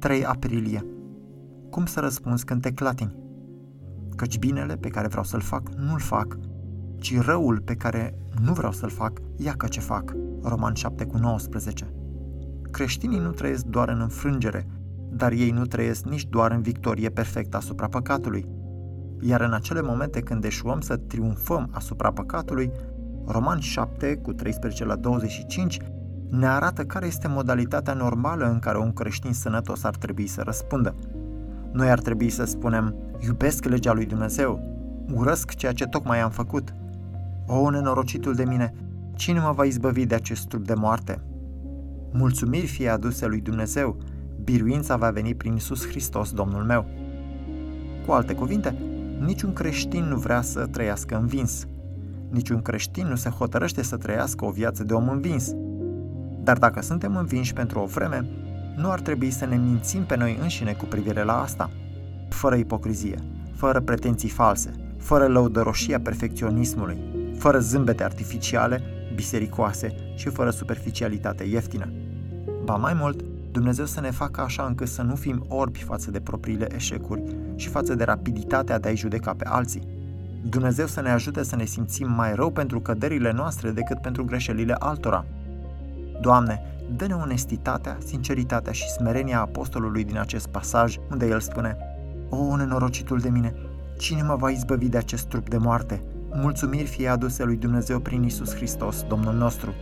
3 aprilie. Cum să răspunzi când te clatini? Căci binele pe care vreau să-l fac, nu-l fac, ci răul pe care nu vreau să-l fac, ia că ce fac. Roman 7 cu 19. Creștinii nu trăiesc doar în înfrângere, dar ei nu trăiesc nici doar în victorie perfectă asupra păcatului. Iar în acele momente când eșuăm să triumfăm asupra păcatului, Roman 7 cu 13 la 25 ne arată care este modalitatea normală în care un creștin sănătos ar trebui să răspundă. Noi ar trebui să spunem, iubesc legea lui Dumnezeu, urăsc ceea ce tocmai am făcut. O, nenorocitul de mine, cine mă va izbăvi de acest trup de moarte? Mulțumiri fie aduse lui Dumnezeu, biruința va veni prin Iisus Hristos, Domnul meu. Cu alte cuvinte, niciun creștin nu vrea să trăiască învins. Niciun creștin nu se hotărăște să trăiască o viață de om învins. Dar dacă suntem învinși pentru o vreme, nu ar trebui să ne mințim pe noi înșine cu privire la asta. Fără ipocrizie, fără pretenții false, fără lăudăroșia perfecționismului, fără zâmbete artificiale, bisericoase și fără superficialitate ieftină. Ba mai mult, Dumnezeu să ne facă așa încât să nu fim orbi față de propriile eșecuri și față de rapiditatea de a-i judeca pe alții. Dumnezeu să ne ajute să ne simțim mai rău pentru căderile noastre decât pentru greșelile altora. Doamne, dă-ne onestitatea, sinceritatea și smerenia apostolului din acest pasaj, unde el spune O, nenorocitul de mine, cine mă va izbăvi de acest trup de moarte? Mulțumiri fie aduse lui Dumnezeu prin Isus Hristos, Domnul nostru.